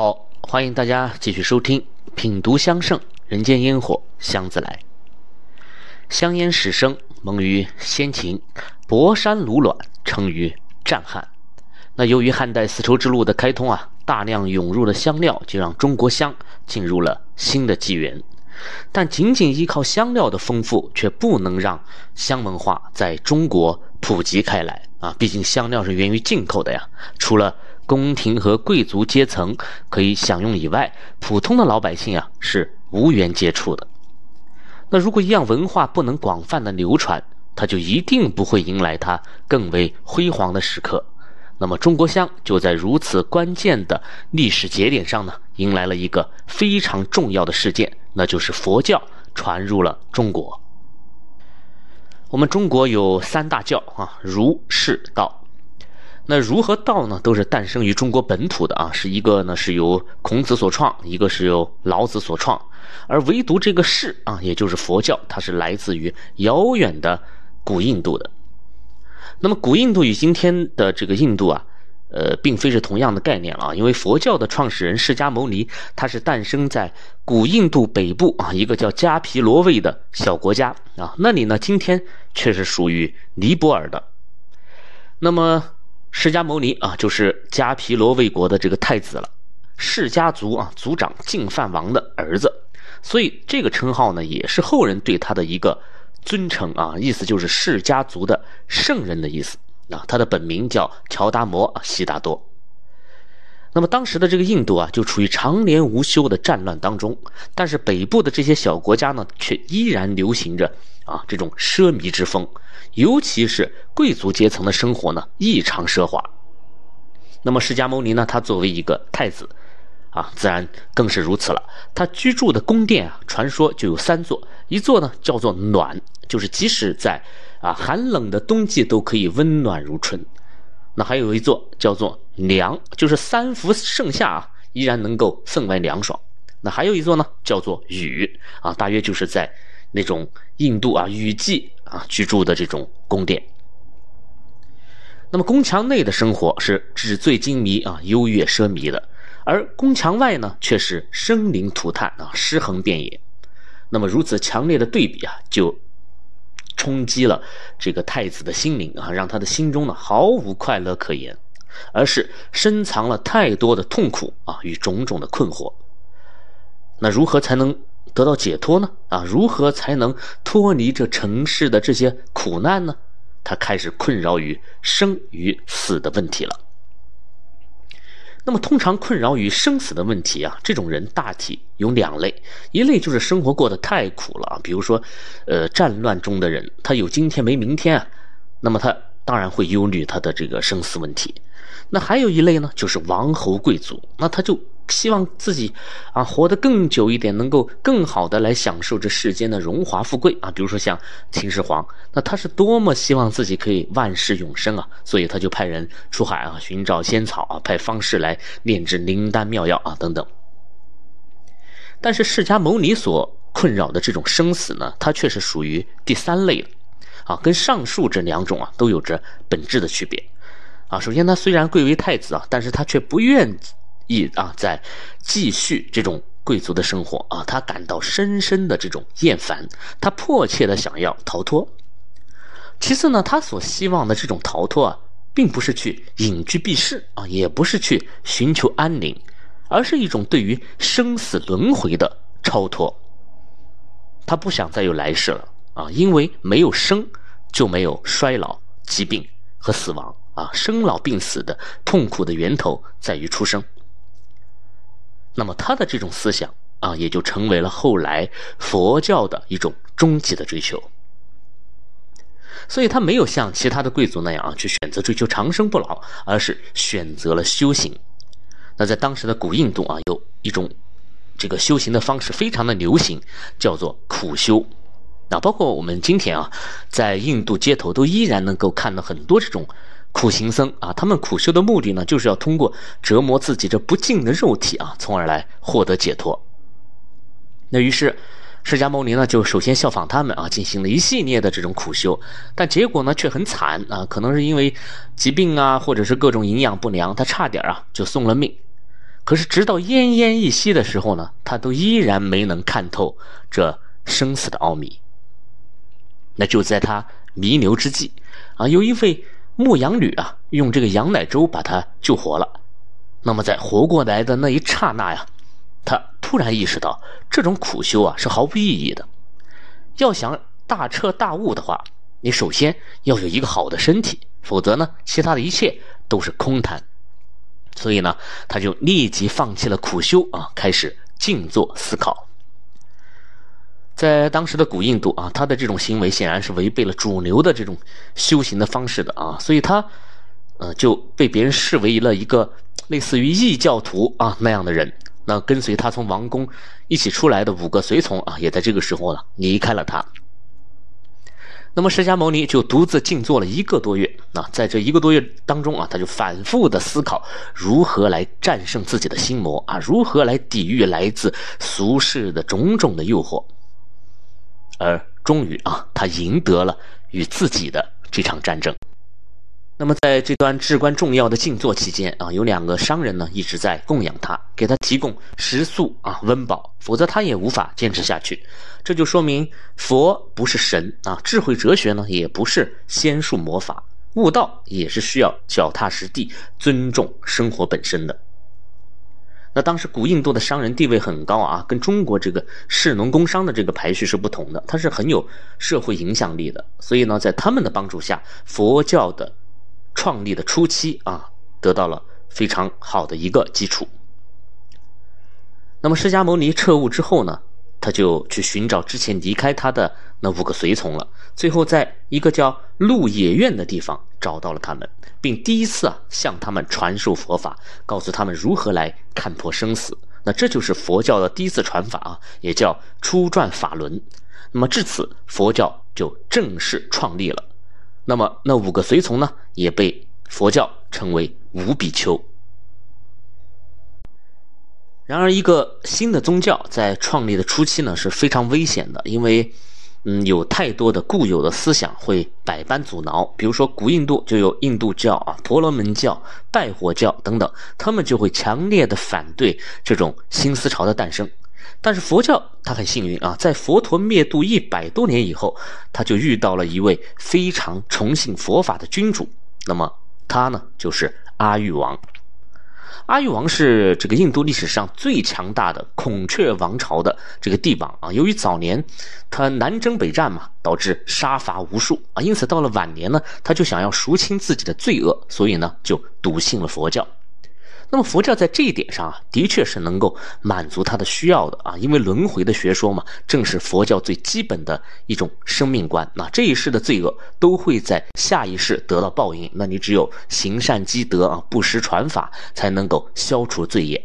好，欢迎大家继续收听《品读香盛人间烟火香自来》。香烟始生萌于先秦，博山鲁卵成于战汉。那由于汉代丝绸之路的开通啊，大量涌入的香料就让中国香进入了新的纪元。但仅仅依靠香料的丰富，却不能让香文化在中国普及开来啊！毕竟香料是源于进口的呀。除了宫廷和贵族阶层可以享用以外，普通的老百姓啊是无缘接触的。那如果一样文化不能广泛的流传，它就一定不会迎来它更为辉煌的时刻。那么中国香就在如此关键的历史节点上呢，迎来了一个非常重要的事件。那就是佛教传入了中国。我们中国有三大教啊，儒、释、道。那儒和道呢，都是诞生于中国本土的啊，是一个呢是由孔子所创，一个是由老子所创，而唯独这个释啊，也就是佛教，它是来自于遥远的古印度的。那么古印度与今天的这个印度啊。呃，并非是同样的概念啊，因为佛教的创始人释迦牟尼，他是诞生在古印度北部啊一个叫迦毗罗卫的小国家啊，那里呢今天却是属于尼泊尔的。那么释迦牟尼啊，就是迦毗罗卫国的这个太子了，释迦族啊族长净饭王的儿子，所以这个称号呢，也是后人对他的一个尊称啊，意思就是释迦族的圣人的意思。啊，他的本名叫乔达摩啊·悉达多。那么当时的这个印度啊，就处于常年无休的战乱当中。但是北部的这些小国家呢，却依然流行着啊这种奢靡之风，尤其是贵族阶层的生活呢异常奢华。那么释迦牟尼呢，他作为一个太子，啊，自然更是如此了。他居住的宫殿啊，传说就有三座，一座呢叫做暖，就是即使在啊，寒冷的冬季都可以温暖如春。那还有一座叫做凉，就是三伏盛夏啊，依然能够分外凉爽。那还有一座呢，叫做雨啊，大约就是在那种印度啊雨季啊居住的这种宫殿。那么宫墙内的生活是纸醉金迷啊，优越奢靡的，而宫墙外呢，却是生灵涂炭啊，尸横遍野。那么如此强烈的对比啊，就。冲击了这个太子的心灵啊，让他的心中呢毫无快乐可言，而是深藏了太多的痛苦啊与种种的困惑。那如何才能得到解脱呢？啊，如何才能脱离这城市的这些苦难呢？他开始困扰于生与死的问题了。那么，通常困扰于生死的问题啊，这种人大体有两类，一类就是生活过得太苦了，比如说，呃，战乱中的人，他有今天没明天啊，那么他当然会忧虑他的这个生死问题。那还有一类呢，就是王侯贵族，那他就。希望自己啊活得更久一点，能够更好的来享受这世间的荣华富贵啊。比如说像秦始皇，那他是多么希望自己可以万世永生啊，所以他就派人出海啊寻找仙草啊，派方士来炼制灵丹妙药啊等等。但是释迦牟尼所困扰的这种生死呢，它却是属于第三类的啊，跟上述这两种啊都有着本质的区别啊。首先，他虽然贵为太子啊，但是他却不愿。意啊，在继续这种贵族的生活啊，他感到深深的这种厌烦，他迫切的想要逃脱。其次呢，他所希望的这种逃脱啊，并不是去隐居避世啊，也不是去寻求安宁，而是一种对于生死轮回的超脱。他不想再有来世了啊，因为没有生，就没有衰老、疾病和死亡啊，生老病死的痛苦的源头在于出生。那么他的这种思想啊，也就成为了后来佛教的一种终极的追求。所以他没有像其他的贵族那样啊，去选择追求长生不老，而是选择了修行。那在当时的古印度啊，有一种这个修行的方式非常的流行，叫做苦修。那包括我们今天啊，在印度街头都依然能够看到很多这种。苦行僧啊，他们苦修的目的呢，就是要通过折磨自己这不净的肉体啊，从而来获得解脱。那于是，释迦牟尼呢，就首先效仿他们啊，进行了一系列的这种苦修，但结果呢，却很惨啊，可能是因为疾病啊，或者是各种营养不良，他差点啊就送了命。可是直到奄奄一息的时候呢，他都依然没能看透这生死的奥秘。那就在他弥留之际，啊，有一位牧羊女啊，用这个羊奶粥把他救活了。那么在活过来的那一刹那呀，他突然意识到，这种苦修啊是毫无意义的。要想大彻大悟的话，你首先要有一个好的身体，否则呢，其他的一切都是空谈。所以呢，他就立即放弃了苦修啊，开始静坐思考。在当时的古印度啊，他的这种行为显然是违背了主流的这种修行的方式的啊，所以他呃就被别人视为了一个类似于异教徒啊那样的人。那跟随他从王宫一起出来的五个随从啊，也在这个时候呢离开了他。那么释迦牟尼就独自静坐了一个多月。那在这一个多月当中啊，他就反复的思考如何来战胜自己的心魔啊，如何来抵御来自俗世的种种的诱惑。而终于啊，他赢得了与自己的这场战争。那么在这段至关重要的静坐期间啊，有两个商人呢一直在供养他，给他提供食宿啊温饱，否则他也无法坚持下去。这就说明佛不是神啊，智慧哲学呢也不是仙术魔法，悟道也是需要脚踏实地、尊重生活本身的。那当时古印度的商人地位很高啊，跟中国这个士农工商的这个排序是不同的，他是很有社会影响力的。所以呢，在他们的帮助下，佛教的。创立的初期啊，得到了非常好的一个基础。那么释迦牟尼彻悟之后呢，他就去寻找之前离开他的那五个随从了。最后在一个叫鹿野苑的地方找到了他们，并第一次啊向他们传授佛法，告诉他们如何来看破生死。那这就是佛教的第一次传法啊，也叫初转法轮。那么至此，佛教就正式创立了。那么，那五个随从呢，也被佛教称为五比丘。然而，一个新的宗教在创立的初期呢，是非常危险的，因为，嗯，有太多的固有的思想会百般阻挠。比如说，古印度就有印度教啊、婆罗门教、拜火教等等，他们就会强烈的反对这种新思潮的诞生。但是佛教他很幸运啊，在佛陀灭度一百多年以后，他就遇到了一位非常崇信佛法的君主。那么他呢，就是阿育王。阿育王是这个印度历史上最强大的孔雀王朝的这个帝王啊。由于早年他南征北战嘛，导致杀伐无数啊，因此到了晚年呢，他就想要赎清自己的罪恶，所以呢，就笃信了佛教。那么佛教在这一点上啊，的确是能够满足他的需要的啊，因为轮回的学说嘛，正是佛教最基本的一种生命观。那这一世的罪恶都会在下一世得到报应，那你只有行善积德啊，布施传法，才能够消除罪业。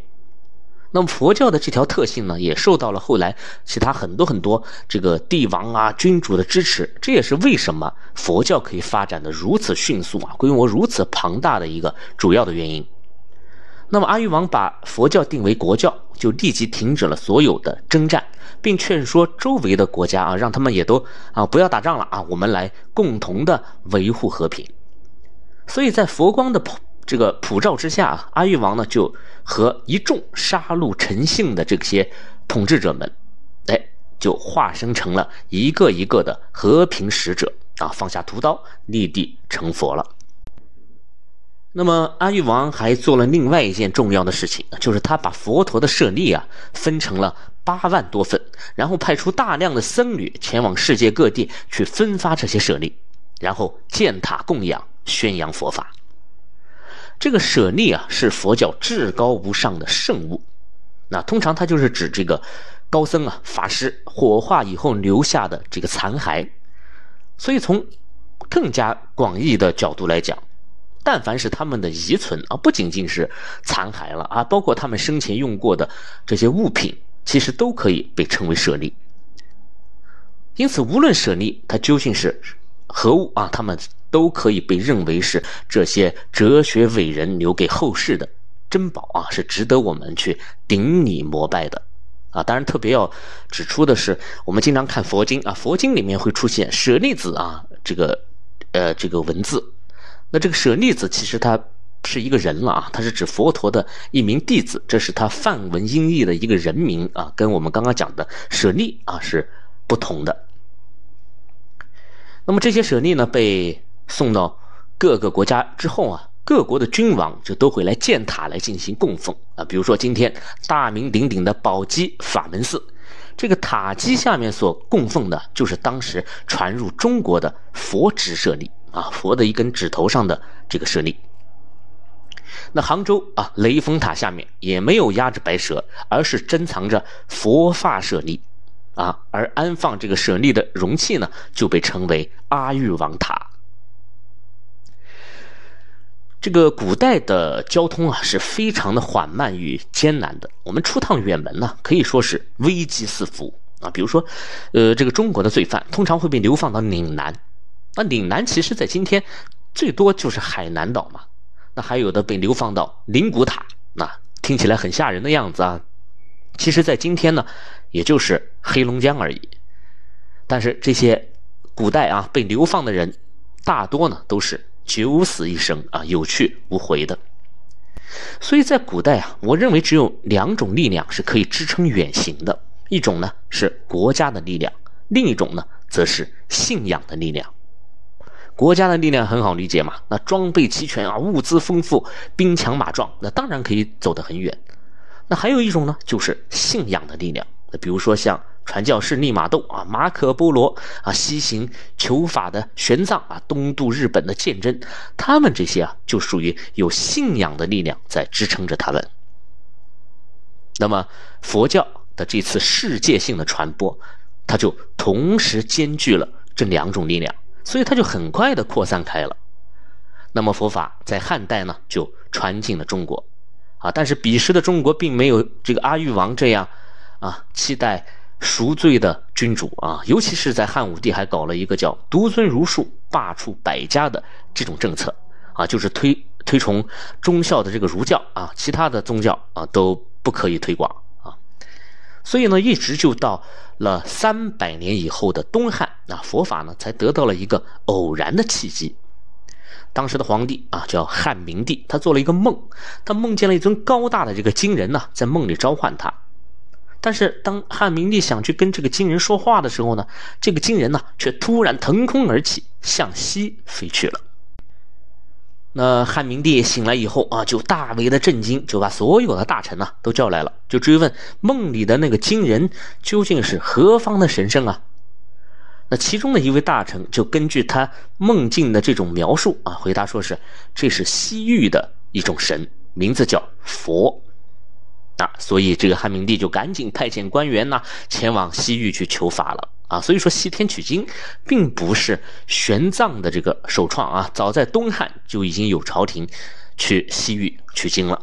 那么佛教的这条特性呢，也受到了后来其他很多很多这个帝王啊、君主的支持，这也是为什么佛教可以发展的如此迅速啊，规模如此庞大的一个主要的原因。那么阿育王把佛教定为国教，就立即停止了所有的征战，并劝说周围的国家啊，让他们也都啊不要打仗了啊，我们来共同的维护和平。所以在佛光的普这个普照之下啊，阿育王呢就和一众杀戮成性的这些统治者们，哎，就化身成了一个一个的和平使者啊，放下屠刀，立地成佛了。那么阿育王还做了另外一件重要的事情，就是他把佛陀的舍利啊分成了八万多份，然后派出大量的僧侣前往世界各地去分发这些舍利，然后建塔供养，宣扬佛法。这个舍利啊是佛教至高无上的圣物，那通常它就是指这个高僧啊法师火化以后留下的这个残骸，所以从更加广义的角度来讲。但凡是他们的遗存啊，不仅仅是残骸了啊，包括他们生前用过的这些物品，其实都可以被称为舍利。因此，无论舍利它究竟是何物啊，他们都可以被认为是这些哲学伟人留给后世的珍宝啊，是值得我们去顶礼膜拜的啊。当然，特别要指出的是，我们经常看佛经啊，佛经里面会出现舍利子啊这个呃这个文字。那这个舍利子其实它是一个人了啊，他是指佛陀的一名弟子，这是他梵文音译的一个人名啊，跟我们刚刚讲的舍利啊是不同的。那么这些舍利呢，被送到各个国家之后啊，各国的君王就都会来建塔来进行供奉啊。比如说今天大名鼎鼎的宝鸡法门寺，这个塔基下面所供奉的就是当时传入中国的佛指舍利啊，佛的一根指头上的这个舍利。那杭州啊，雷峰塔下面也没有压着白蛇，而是珍藏着佛发舍利。啊，而安放这个舍利的容器呢，就被称为阿育王塔。这个古代的交通啊，是非常的缓慢与艰难的。我们出趟远门呢，可以说是危机四伏啊。比如说，呃，这个中国的罪犯通常会被流放到岭南，那岭南其实在今天最多就是海南岛嘛。那还有的被流放到灵谷塔，那听起来很吓人的样子啊。其实，在今天呢，也就是黑龙江而已。但是这些古代啊被流放的人，大多呢都是九死一生啊，有去无回的。所以在古代啊，我认为只有两种力量是可以支撑远行的，一种呢是国家的力量，另一种呢则是信仰的力量。国家的力量很好理解嘛，那装备齐全啊，物资丰富，兵强马壮，那当然可以走得很远。那还有一种呢，就是信仰的力量。那比如说像传教士利玛窦啊、马可波罗啊、西行求法的玄奘啊、东渡日本的鉴真，他们这些啊，就属于有信仰的力量在支撑着他们。那么佛教的这次世界性的传播，它就同时兼具了这两种力量，所以它就很快的扩散开了。那么佛法在汉代呢，就传进了中国。啊！但是彼时的中国并没有这个阿育王这样，啊，期待赎罪的君主啊，尤其是在汉武帝还搞了一个叫“独尊儒术，罢黜百家”的这种政策，啊，就是推推崇忠孝的这个儒教啊，其他的宗教啊都不可以推广。所以呢，一直就到了三百年以后的东汉，那，佛法呢才得到了一个偶然的契机。当时的皇帝啊，叫汉明帝，他做了一个梦，他梦见了一尊高大的这个金人呢，在梦里召唤他。但是当汉明帝想去跟这个金人说话的时候呢，这个金人呢却突然腾空而起，向西飞去了。那汉明帝醒来以后啊，就大为的震惊，就把所有的大臣呢都叫来了，就追问梦里的那个金人究竟是何方的神圣啊？那其中的一位大臣就根据他梦境的这种描述啊，回答说是这是西域的一种神，名字叫佛。啊，所以这个汉明帝就赶紧派遣官员呢前往西域去求法了啊。所以说西天取经并不是玄奘的这个首创啊，早在东汉就已经有朝廷去西域取经了。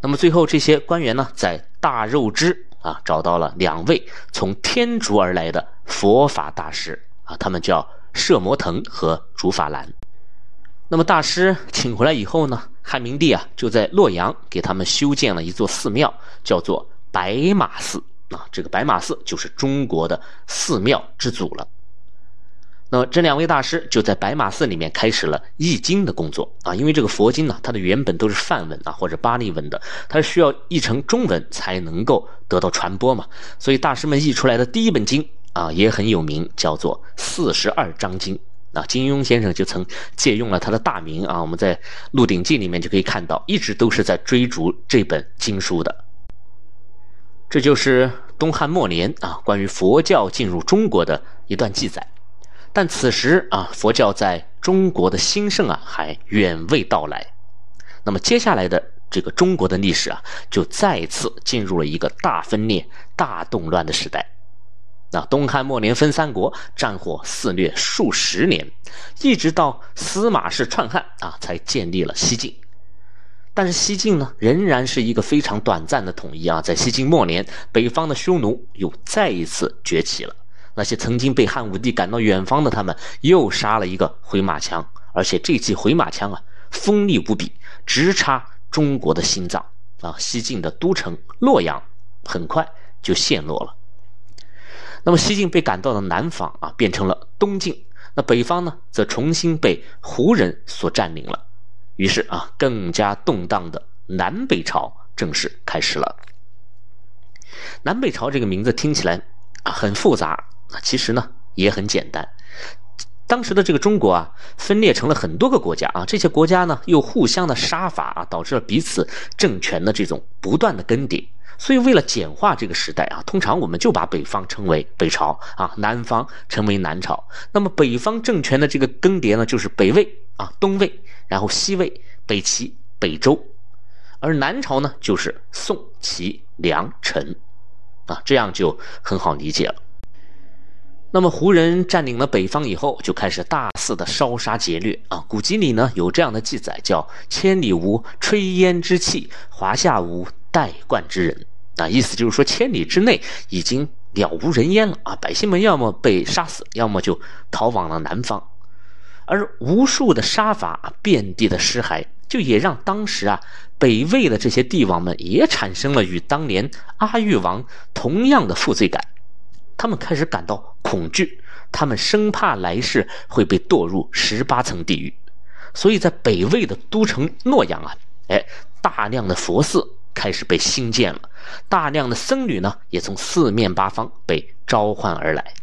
那么最后这些官员呢，在大肉支。啊，找到了两位从天竺而来的佛法大师啊，他们叫摄摩腾和竺法兰。那么大师请回来以后呢，汉明帝啊就在洛阳给他们修建了一座寺庙，叫做白马寺啊。这个白马寺就是中国的寺庙之祖了。那这两位大师就在白马寺里面开始了译经的工作啊，因为这个佛经呢，它的原本都是梵文啊或者巴利文的，它是需要译成中文才能够得到传播嘛，所以大师们译出来的第一本经啊也很有名，叫做《四十二章经》啊。金庸先生就曾借用了他的大名啊，我们在《鹿鼎记》里面就可以看到，一直都是在追逐这本经书的。这就是东汉末年啊关于佛教进入中国的一段记载。但此时啊，佛教在中国的兴盛啊，还远未到来。那么接下来的这个中国的历史啊，就再次进入了一个大分裂、大动乱的时代。那东汉末年分三国，战火肆虐数十年，一直到司马氏篡汉啊，才建立了西晋。但是西晋呢，仍然是一个非常短暂的统一啊。在西晋末年，北方的匈奴又再一次崛起了。那些曾经被汉武帝赶到远方的他们，又杀了一个回马枪，而且这记回马枪啊，锋利无比，直插中国的心脏啊！西晋的都城洛阳很快就陷落了。那么西晋被赶到了南方啊，变成了东晋。那北方呢，则重新被胡人所占领了。于是啊，更加动荡的南北朝正式开始了。南北朝这个名字听起来啊很复杂，那其实呢也很简单。当时的这个中国啊，分裂成了很多个国家啊，这些国家呢又互相的杀伐啊，导致了彼此政权的这种不断的更迭。所以为了简化这个时代啊，通常我们就把北方称为北朝啊，南方称为南朝。那么北方政权的这个更迭呢，就是北魏啊、东魏，然后西魏、北齐、北周，而南朝呢就是宋、齐、梁、陈，啊，这样就很好理解了。那么胡人占领了北方以后，就开始大肆的烧杀劫掠啊。古籍里呢有这样的记载，叫“千里无炊烟之气，华夏无代冠之人”。啊，意思就是说，千里之内已经了无人烟了啊！百姓们要么被杀死，要么就逃往了南方。而无数的杀伐、遍地的尸骸，就也让当时啊北魏的这些帝王们也产生了与当年阿育王同样的负罪感。他们开始感到恐惧，他们生怕来世会被堕入十八层地狱，所以在北魏的都城洛阳啊，哎，大量的佛寺开始被兴建了，大量的僧侣呢也从四面八方被召唤而来。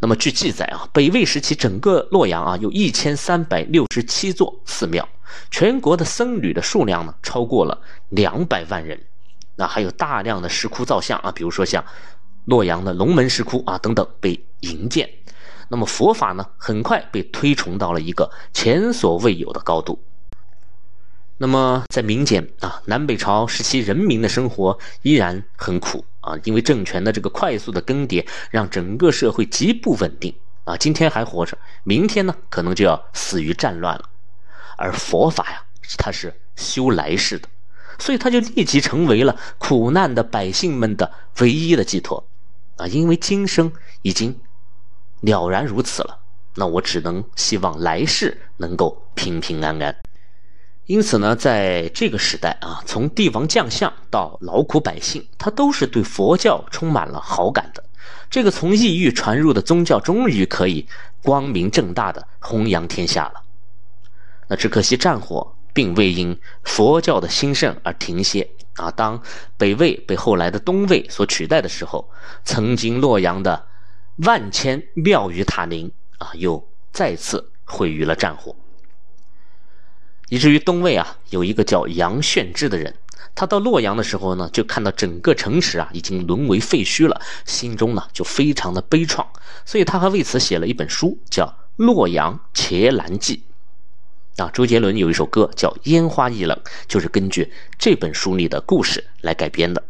那么据记载啊，北魏时期整个洛阳啊有一千三百六十七座寺庙，全国的僧侣的数量呢超过了两百万人，那还有大量的石窟造像啊，比如说像。洛阳的龙门石窟啊，等等被营建，那么佛法呢，很快被推崇到了一个前所未有的高度。那么在民间啊，南北朝时期人民的生活依然很苦啊，因为政权的这个快速的更迭，让整个社会极不稳定啊。今天还活着，明天呢，可能就要死于战乱了。而佛法呀，它是修来世的，所以它就立即成为了苦难的百姓们的唯一的寄托。啊，因为今生已经了然如此了，那我只能希望来世能够平平安安。因此呢，在这个时代啊，从帝王将相到劳苦百姓，他都是对佛教充满了好感的。这个从异域传入的宗教，终于可以光明正大的弘扬天下了。那只可惜战火并未因佛教的兴盛而停歇。啊，当北魏被后来的东魏所取代的时候，曾经洛阳的万千庙宇塔林啊，又再次毁于了战火。以至于东魏啊，有一个叫杨炫之的人，他到洛阳的时候呢，就看到整个城池啊已经沦为废墟了，心中呢就非常的悲怆，所以他还为此写了一本书，叫《洛阳伽蓝记》。啊，周杰伦有一首歌叫《烟花易冷》，就是根据这本书里的故事来改编的。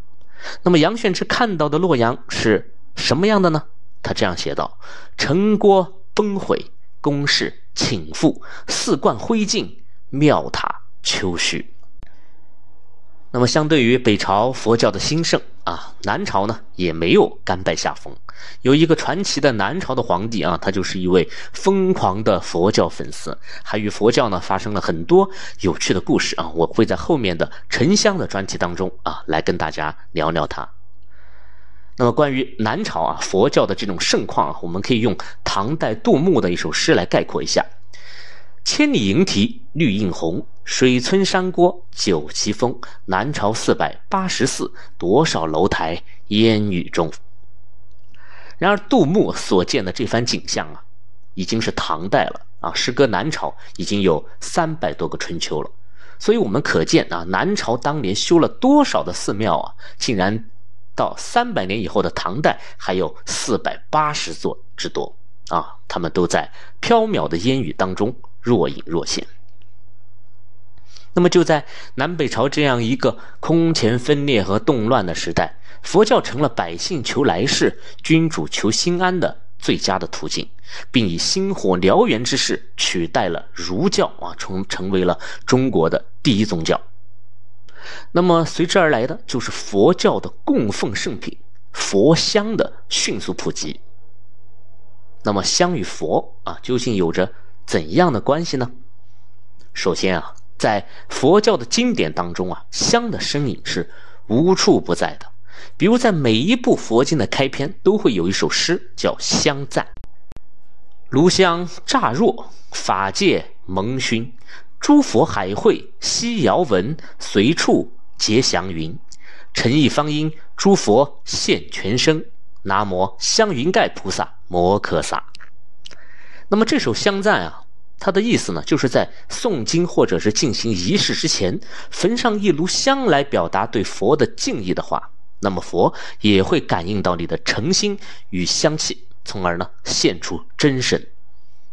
那么杨炫之看到的洛阳是什么样的呢？他这样写道：“城郭崩毁，宫室倾覆，四冠灰烬，庙塔丘墟。”那么，相对于北朝佛教的兴盛啊，南朝呢也没有甘拜下风。有一个传奇的南朝的皇帝啊，他就是一位疯狂的佛教粉丝，还与佛教呢发生了很多有趣的故事啊。我会在后面的沉香的专题当中啊来跟大家聊聊他。那么，关于南朝啊佛教的这种盛况啊，我们可以用唐代杜牧的一首诗来概括一下：千里莺啼绿映红。水村山郭酒旗风，南朝四百八十寺，多少楼台烟雨中。然而，杜牧所见的这番景象啊，已经是唐代了啊。时隔南朝已经有三百多个春秋了，所以我们可见啊，南朝当年修了多少的寺庙啊，竟然到三百年以后的唐代还有四百八十座之多啊。他们都在缥缈的烟雨当中若隐若现。那么就在南北朝这样一个空前分裂和动乱的时代，佛教成了百姓求来世、君主求心安的最佳的途径，并以星火燎原之势取代了儒教啊，成成为了中国的第一宗教。那么随之而来的就是佛教的供奉圣品佛香的迅速普及。那么香与佛啊，究竟有着怎样的关系呢？首先啊。在佛教的经典当中啊，香的身影是无处不在的。比如在每一部佛经的开篇，都会有一首诗叫《香赞》：炉香乍若，法界蒙熏，诸佛海会悉遥闻，随处结祥云。诚意方因诸佛现全身。南无香云盖菩萨摩诃萨。那么这首香赞啊，它的意思呢，就是在诵经或者是进行仪式之前，焚上一炉香来表达对佛的敬意的话，那么佛也会感应到你的诚心与香气，从而呢现出真身。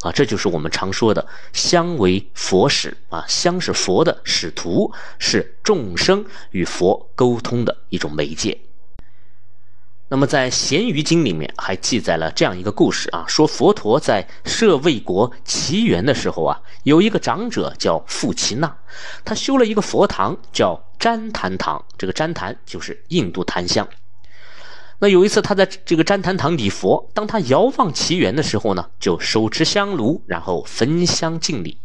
啊，这就是我们常说的香为佛使啊，香是佛的使徒，是众生与佛沟通的一种媒介。那么在《咸鱼经》里面还记载了这样一个故事啊，说佛陀在设卫国奇缘的时候啊，有一个长者叫富奇那，他修了一个佛堂叫旃檀堂，这个旃檀就是印度檀香。那有一次他在这个旃檀堂礼佛，当他遥望奇缘的时候呢，就手持香炉，然后焚香敬礼。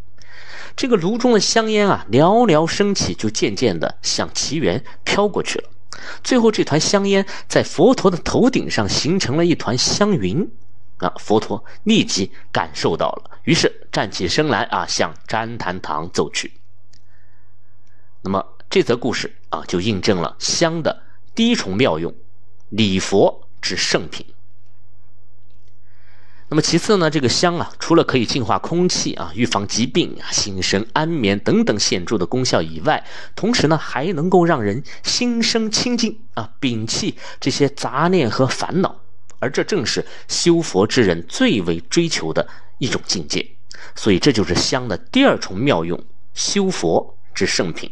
这个炉中的香烟啊，袅袅升起，就渐渐的向奇缘飘过去了。最后，这团香烟在佛陀的头顶上形成了一团香云，啊，佛陀立即感受到了，于是站起身来啊，向旃檀堂走去。那么这则故事啊，就印证了香的第一重妙用：礼佛之圣品。那么其次呢，这个香啊，除了可以净化空气啊、预防疾病啊、心神安眠等等显著的功效以外，同时呢，还能够让人心生清净啊，摒弃这些杂念和烦恼，而这正是修佛之人最为追求的一种境界。所以这就是香的第二重妙用：修佛之圣品。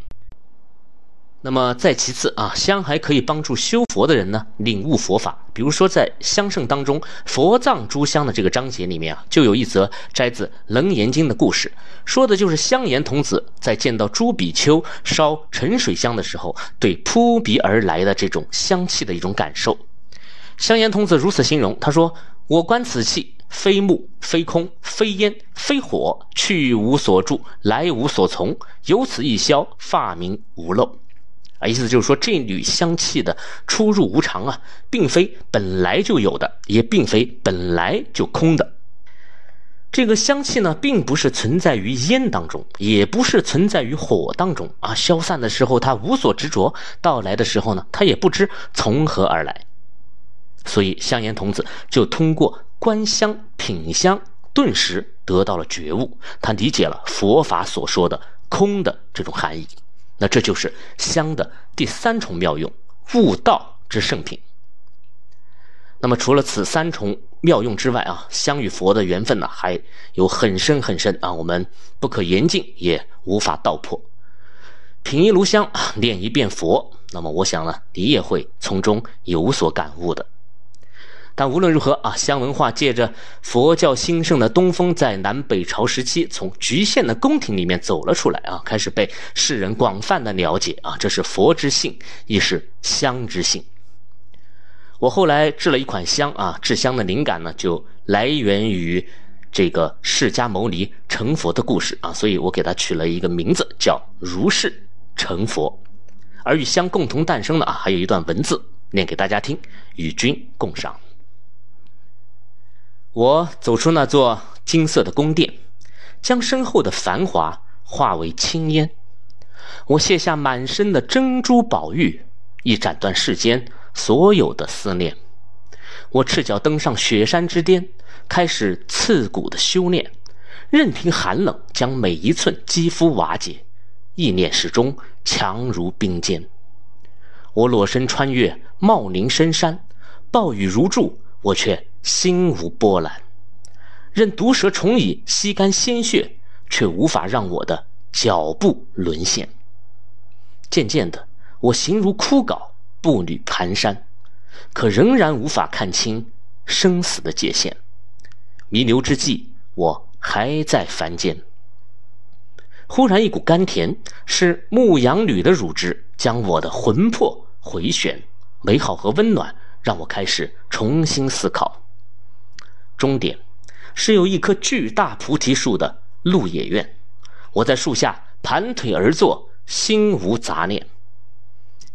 那么再其次啊，香还可以帮助修佛的人呢领悟佛法。比如说在香圣当中，佛藏诸香的这个章节里面啊，就有一则摘自《楞严经》的故事，说的就是香严童子在见到朱比丘烧沉水香的时候，对扑鼻而来的这种香气的一种感受。香严童子如此形容，他说：“我观此气，非木，非空，非烟，非火，去无所住，来无所从，由此一消，发明无漏。”意思就是说，这缕香气的出入无常啊，并非本来就有的，也并非本来就空的。这个香气呢，并不是存在于烟当中，也不是存在于火当中啊。消散的时候，它无所执着；到来的时候呢，它也不知从何而来。所以，香烟童子就通过观香、品香，顿时得到了觉悟，他理解了佛法所说的空的这种含义。那这就是香的第三重妙用，悟道之圣品。那么除了此三重妙用之外啊，香与佛的缘分呢，还有很深很深啊，我们不可言尽，也无法道破。品一炉香，念一遍佛，那么我想呢，你也会从中有所感悟的。但无论如何啊，香文化借着佛教兴盛的东风，在南北朝时期从局限的宫廷里面走了出来啊，开始被世人广泛的了解啊，这是佛之性，亦是香之性。我后来制了一款香啊，制香的灵感呢，就来源于这个释迦牟尼成佛的故事啊，所以我给它取了一个名字叫如是成佛。而与香共同诞生的啊，还有一段文字念给大家听，与君共赏。我走出那座金色的宫殿，将身后的繁华化为青烟。我卸下满身的珍珠宝玉，一斩断世间所有的思念。我赤脚登上雪山之巅，开始刺骨的修炼，任凭寒冷将每一寸肌肤瓦解，意念始终强如冰坚。我裸身穿越茂林深山，暴雨如注，我却。心无波澜，任毒蛇虫蚁吸干鲜血，却无法让我的脚步沦陷。渐渐的，我形如枯槁，步履蹒跚，可仍然无法看清生死的界限。弥留之际，我还在凡间。忽然，一股甘甜，是牧羊女的乳汁，将我的魂魄回旋。美好和温暖，让我开始重新思考。终点是有一棵巨大菩提树的鹿野苑，我在树下盘腿而坐，心无杂念。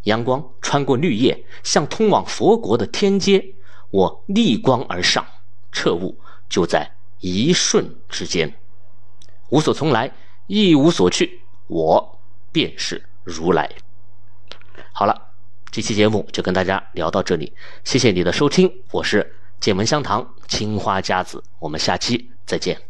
阳光穿过绿叶，像通往佛国的天阶，我逆光而上，彻悟就在一瞬之间。无所从来，一无所去，我便是如来。好了，这期节目就跟大家聊到这里，谢谢你的收听，我是剑门香堂青花家子，我们下期再见。